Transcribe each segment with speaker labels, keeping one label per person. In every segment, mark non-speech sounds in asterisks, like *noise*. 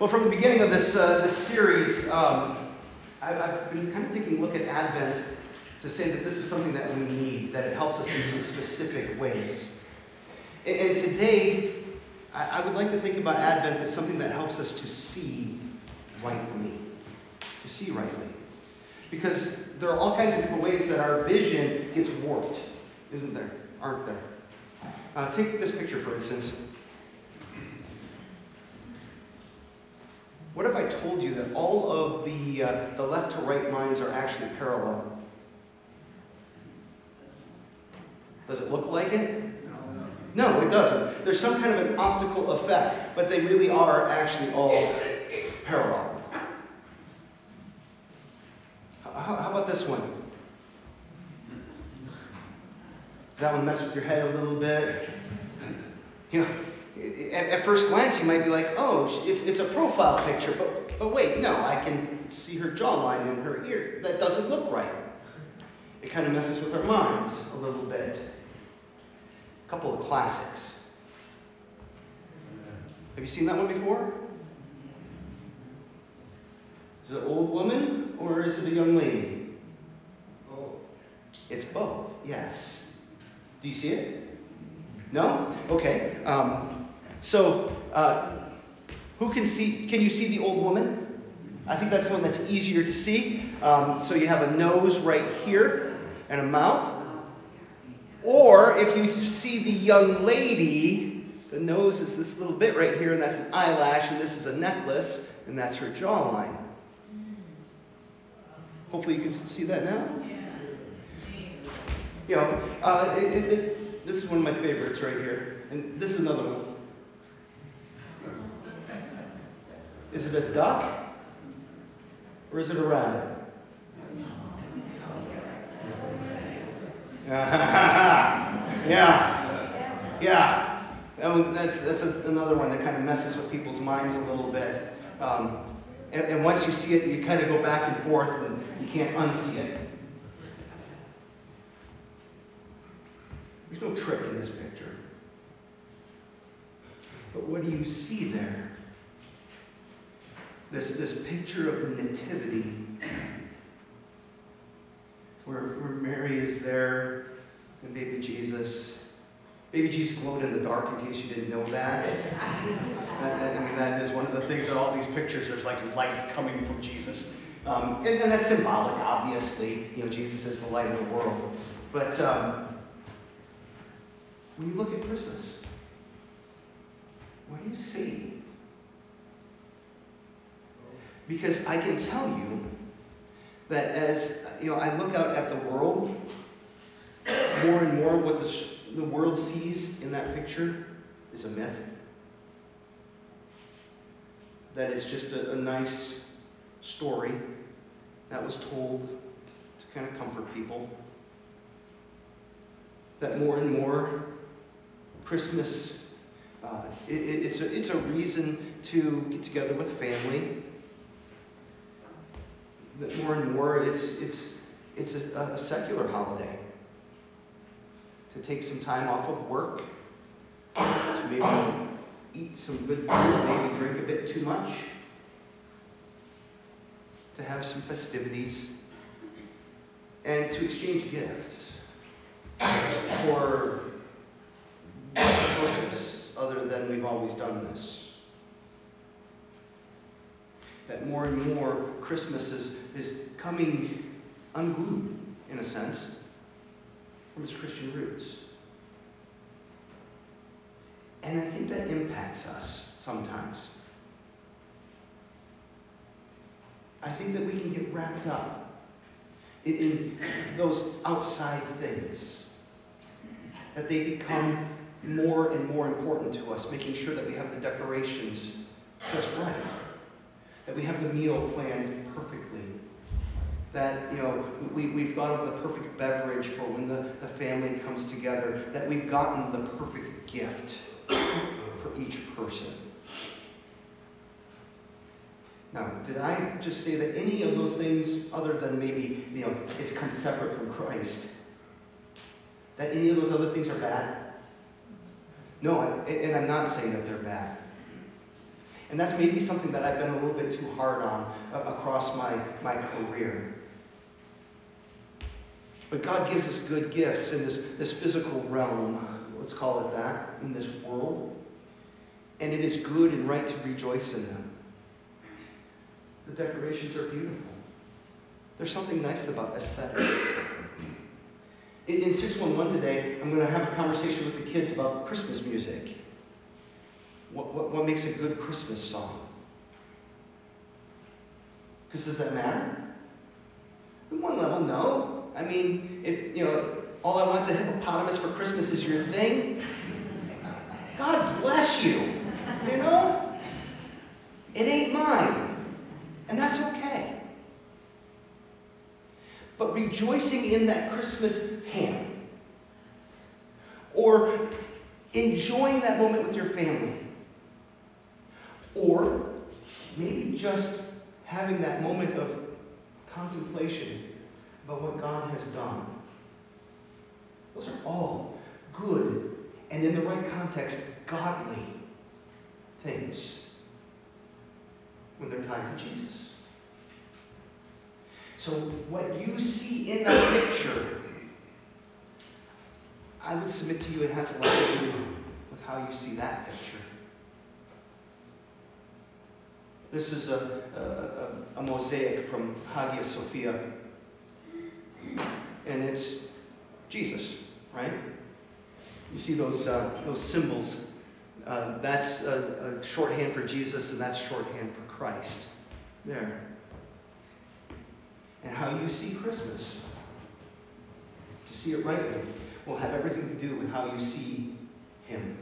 Speaker 1: Well, from the beginning of this, uh, this series, um, I've, I've been kind of taking a look at Advent to say that this is something that we need, that it helps us in some specific ways. And, and today, I, I would like to think about Advent as something that helps us to see rightly. To see rightly. Because there are all kinds of different ways that our vision gets warped, isn't there? Aren't there? Uh, take this picture, for instance. What if I told you that all of the, uh, the left to right lines are actually parallel? Does it look like it? No, it doesn't. There's some kind of an optical effect, but they really are actually all parallel. How, how about this one? Does that one mess with your head a little bit? You know, at, at, first glance, you might be like, oh, it's, it's a profile picture, but, but wait, no, I can see her jawline and her ear. That doesn't look right. It kind of messes with our minds a little bit. A couple of classics. Have you seen that one before? Is it an old woman or is it a young lady? Both. It's both, yes. Do you see it? No? Okay. Um, so, uh, who can see? Can you see the old woman? I think that's one that's easier to see. Um, so you have a nose right here and a mouth. Or if you see the young lady, the nose is this little bit right here, and that's an eyelash, and this is a necklace, and that's her jawline. Hopefully you can see that now. You know, uh, it, it, it, this is one of my favorites right here, and this is another one. Is it a duck or is it a rabbit? *laughs* yeah. Yeah. that's that's a, another one that kind of messes with people's minds a little bit. Um, and, and once you see it, you kind of go back and forth and you can't unsee it. There's no trick in this picture. But what do you see there? This, this picture of the nativity where, where Mary is there and baby Jesus. Baby Jesus glowed in the dark, in case you didn't know that. *laughs* I mean, that is one of the things in all these pictures. There's like light coming from Jesus. Um, and, and, that's symbolic, obviously. You know, Jesus is the light of the world. But um, when you look at Christmas, what do you see? Because I can tell you that as you know, I look out at the world, more and more what the, the world sees in that picture is a myth. That it's just a, a nice story that was told to kind of comfort people. That more and more Christmas, uh, it, it's, a, it's a reason to get together with family that more and more it's, it's, it's a, a secular holiday. To take some time off of work, to maybe eat some good food, maybe drink a bit too much, to have some festivities, and to exchange gifts for purpose other than we've always done this that more and more Christmas is, is coming unglued, in a sense, from its Christian roots. And I think that impacts us sometimes. I think that we can get wrapped up in, in those outside things, that they become more and more important to us, making sure that we have the decorations just right that we have the meal planned perfectly. That, you know, we, we've thought of the perfect beverage for when the, the family comes together. That we've gotten the perfect gift for each person. Now, did I just say that any of those things, other than maybe, you know, it's come separate from Christ, that any of those other things are bad? No, and I'm not saying that they're bad. And that's maybe something that I've been a little bit too hard on uh, across my, my career. But God gives us good gifts in this, this physical realm, let's call it that, in this world. And it is good and right to rejoice in them. The decorations are beautiful. There's something nice about aesthetics. In, in 611 today, I'm going to have a conversation with the kids about Christmas music. What, what, what makes a good Christmas song? Because does that matter? On one level, no. I mean, if, you know, all I want is a hippopotamus for Christmas is your thing, God bless you. You know? It ain't mine. And that's okay. But rejoicing in that Christmas ham, or enjoying that moment with your family, or maybe just having that moment of contemplation about what God has done. Those are all good and, in the right context, godly things when they're tied to Jesus. So, what you see in that picture, I would submit to you it has a lot to do with how you see that picture. This is a, a, a, mosaic from Hagia Sophia. And it's Jesus, right? You see those, uh, those symbols. Uh, that's a, a shorthand for Jesus, and that's shorthand for Christ. There. And how you see Christmas, to see it rightly, will have everything to do with how you see Him.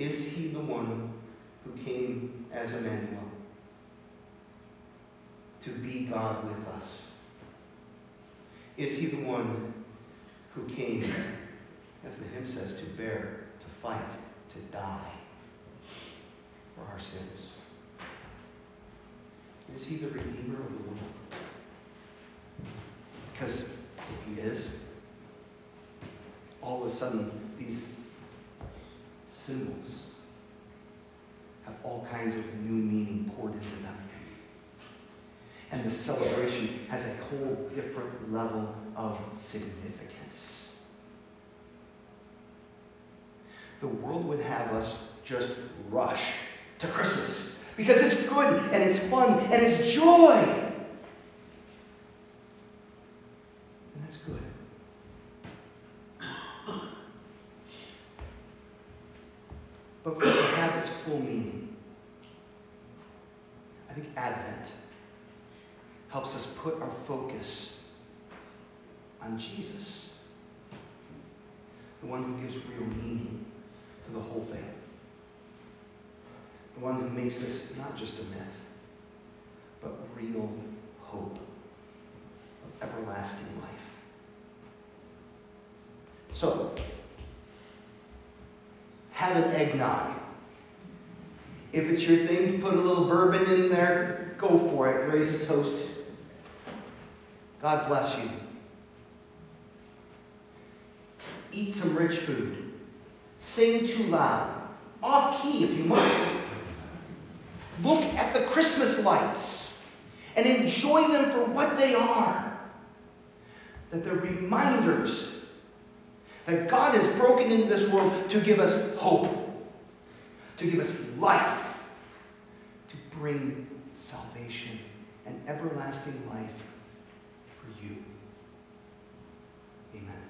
Speaker 1: Is he the one who came as Emmanuel to be God with us? Is he the one who came, as the hymn says, to bear, to fight, to die for our sins? Is he the Redeemer of the world? Because if he is, all of a sudden, these symbols have all kinds of new meaning poured into them. And the celebration has a whole different level of significance. The world would have us just rush to Christmas because it's good and it's fun and it's joy. full meaning. I think Advent helps us put our focus on Jesus, the one who gives real meaning to the whole thing, the one who makes this not just a myth, but real hope of everlasting life. So, have an eggnog. If it's your thing to put a little bourbon in there, go for it. Raise a toast. God bless you. Eat some rich food. Sing too loud. Off key if you must. Look at the Christmas lights and enjoy them for what they are. That they're reminders that God has broken into this world to give us hope to give us life, to bring salvation and everlasting life for you. Amen.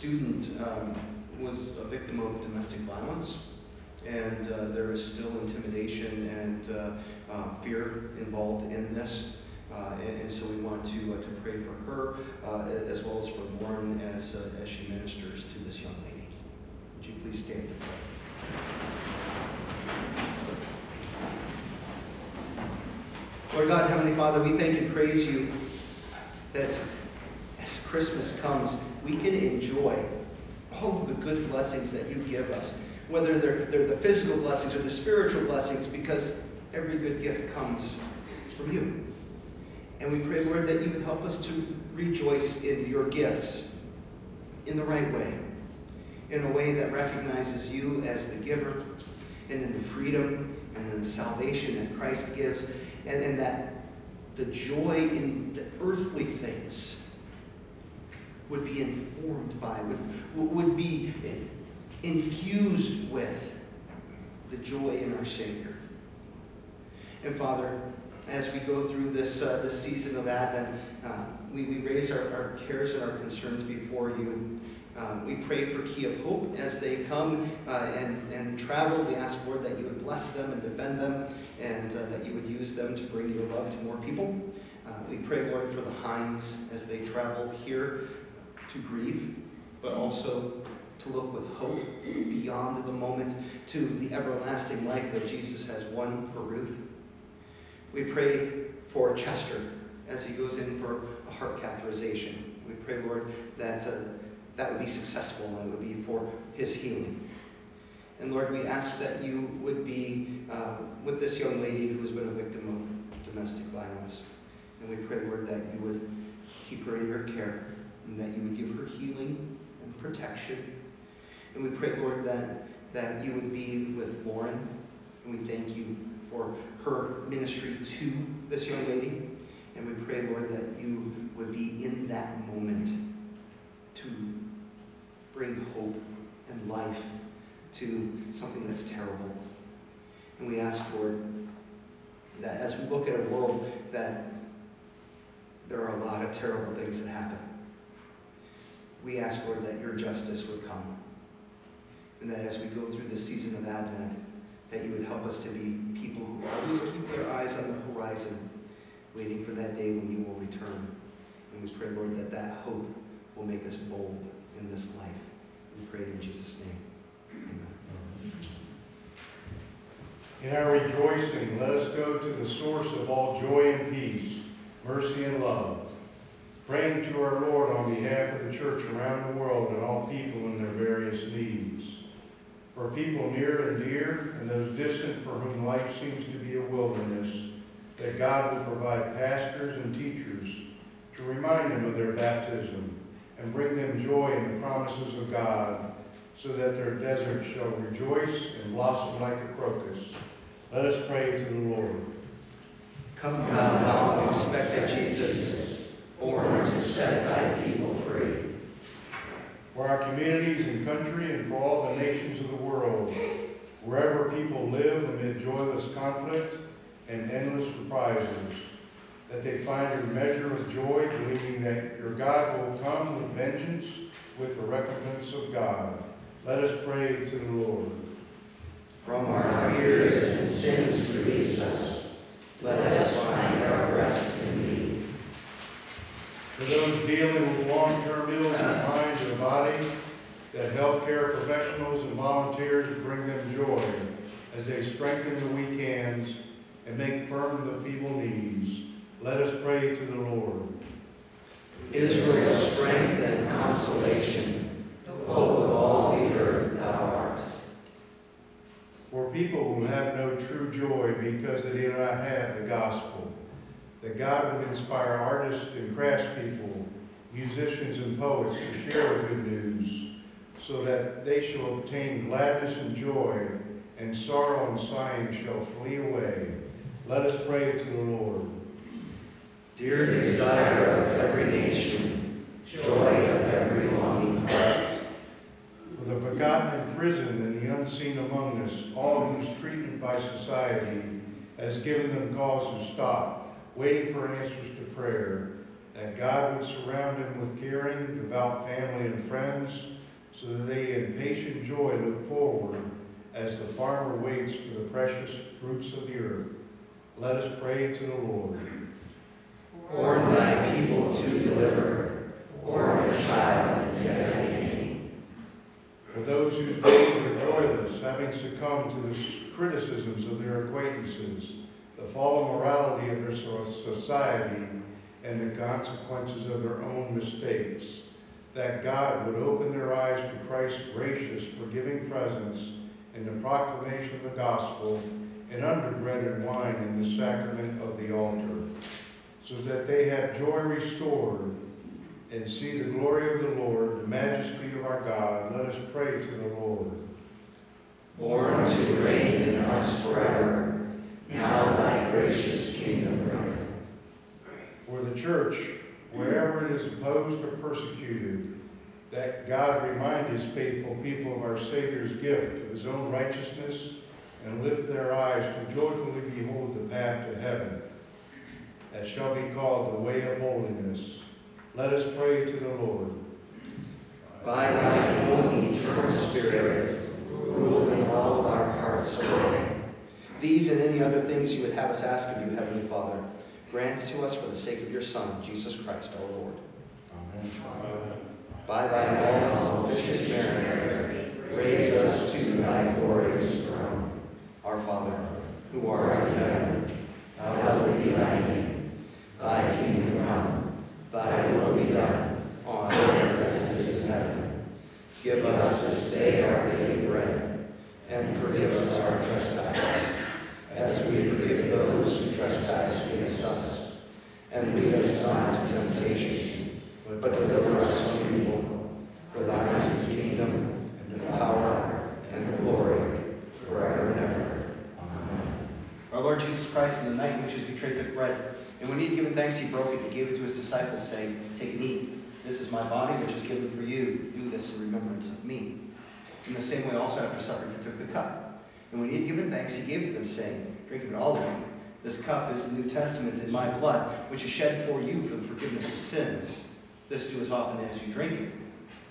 Speaker 1: student um, was a victim of domestic violence, and uh, there is still intimidation and uh, uh, fear involved in this. Uh, and, and, so we want to, uh, to pray for her uh, as well as for Lauren as, as she ministers to this young lady. Would you please stand to pray? Lord God, Heavenly Father, we thank and praise you that as Christmas comes, we can enjoy all of the good blessings that you give us, whether they're, they're the physical blessings or the spiritual blessings, because every good gift comes from you. And we pray, Lord, that you would help us to rejoice in your gifts in the right way, in a way that recognizes you as the giver, and in the freedom and in the salvation that Christ gives, and, and that the joy in the earthly things would be informed by, would, would be infused with the joy in our Savior. And Father, as we go through this, uh, this season of Advent, uh, we, we raise our, our cares and our concerns before you. Um, we pray for Key of Hope as they come uh, and, and travel. We ask, Lord, that you would bless them and defend them and uh, that you would use them to bring your love to more people. Uh, we pray, Lord, for the Hines as they travel here to grieve, but also to look with hope beyond the moment to the everlasting life that Jesus has won for Ruth. We pray for Chester as he goes in for a heart catheterization. We pray, Lord, that uh, that would be successful and it would be for his healing. And Lord, we ask that you would be uh, with this young lady who has been a victim of domestic violence. And we pray, Lord, that you would keep her in your care and that you would give her healing and protection. And we pray, Lord, that, that you would be with Lauren. And we thank you for her ministry to this young lady. And we pray, Lord, that you would be in that moment to bring hope and life to something that's terrible. And we ask, Lord, that as we look at a world that there are a lot of terrible things that happen. We ask, Lord, that your justice would come. And that as we go through this season of Advent, that you would help us to be people who always keep their eyes on the horizon, waiting for that day when you will return. And we pray, Lord, that that hope will make us bold in this life. We pray in Jesus' name. Amen.
Speaker 2: In our rejoicing, let us go to the source of all joy and peace, mercy and love, praying to our Lord on behalf of the church around the world and all people in their various needs. For people near and dear, and those distant for whom life seems to be a wilderness, that God will provide pastors and teachers to remind them of their baptism and bring them joy in the promises of God, so that their desert shall rejoice and blossom like a crocus. Let us pray to the Lord.
Speaker 1: Come thou long expected Jesus, born to set thy people free.
Speaker 2: For our communities and country and for all the nations of the world, wherever people live amid joyless conflict and endless reprisals, that they find a measure of joy, believing that your God will come with vengeance, with the recompense of God. Let us pray to the Lord.
Speaker 1: From our fears and sins release us. Let us find our rest in thee.
Speaker 2: For those dealing with long-term ills of mind or body, that healthcare professionals and volunteers bring them joy as they strengthen the weak hands and make firm the feeble knees. Let us pray to the Lord.
Speaker 1: Israel's strength and consolation, hope of all the earth thou art.
Speaker 2: For people who have no true joy because they do not have the gospel, that God would inspire artists and craftspeople, musicians and poets to share the good news, so that they shall obtain gladness and joy, and sorrow and sighing shall flee away. Let us pray to the Lord.
Speaker 1: Dear desire of every nation, joy of every longing heart.
Speaker 2: For the forgotten in prison and the unseen among us, all whose treatment by society has given them cause to stop, waiting for answers to prayer, that God would surround them with caring, devout family and friends, so that they in patient joy look forward as the farmer waits for the precious fruits of the earth. Let us pray to the Lord.
Speaker 1: Warn thy people to deliver, warn a child yet a king.
Speaker 2: For those whose days are joyless, having succumbed to the criticisms of their acquaintances, the fallen morality of their society, and the consequences of their own mistakes, that God would open their eyes to Christ's gracious, forgiving presence in the proclamation of the gospel and under bread and wine in the sacrament of the altar, so that they have joy restored and see the glory of the Lord, the majesty of our God. Let us pray to the Lord.
Speaker 1: Born to reign in us forever, now thy gracious kingdom bring.
Speaker 2: For the church, wherever it is opposed or persecuted, that God remind his faithful people of our Savior's gift of his own righteousness and lift their eyes to joyfully behold the path to heaven that shall be called the way of holiness. Let us pray to the Lord.
Speaker 1: By thy holy eternal Spirit, rule in all our hearts, Lord. These and any other things you would have us ask of you, Heavenly Father, grant to us for the sake of your Son, Jesus Christ, our Lord.
Speaker 2: Amen.
Speaker 1: By thy all sufficient merit, raise us to thy glorious throne. Our Father, who art in heaven, hallowed be thy name. Thy kingdom come, thy will be done, on earth as it is in heaven. Give us this day our daily bread, and forgive us our trespasses, as we forgive those who trespass against us. And lead us not into temptation, but deliver us from evil. For thine is the kingdom, and the power, and the glory, forever and ever. Amen. Our Lord Jesus Christ, in the night in which he was betrayed, took bread. And when he had given thanks, he broke it and gave it to his disciples, saying, Take and eat. This is my body, which is given for you. Do this in remembrance of me. In the same way, also after supper, he took the cup. And when he had given thanks, he gave to them, saying, Drink of it, all of you. This cup is the New Testament in my blood, which is shed for you for the forgiveness of sins. This do as often as you drink it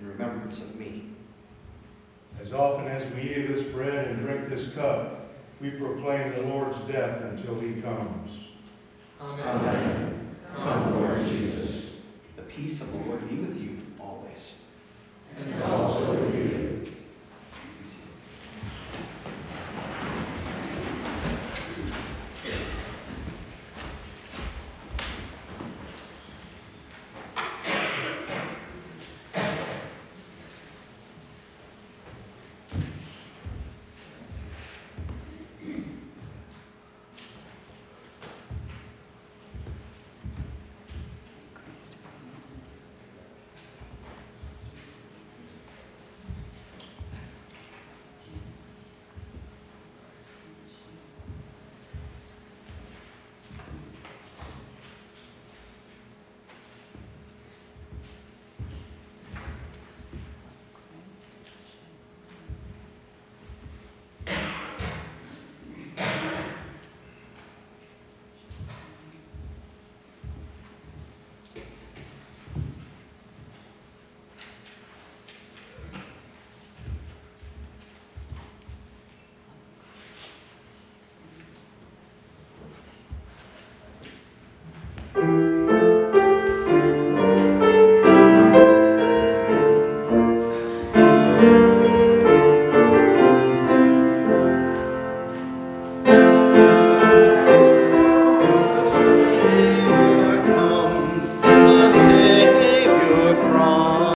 Speaker 1: in remembrance of me.
Speaker 2: As often as we eat this bread and drink this cup, we proclaim the Lord's death until he comes.
Speaker 1: Amen. Amen.
Speaker 2: Come,
Speaker 1: Lord Jesus. The peace of the Lord be with you always. And also with you.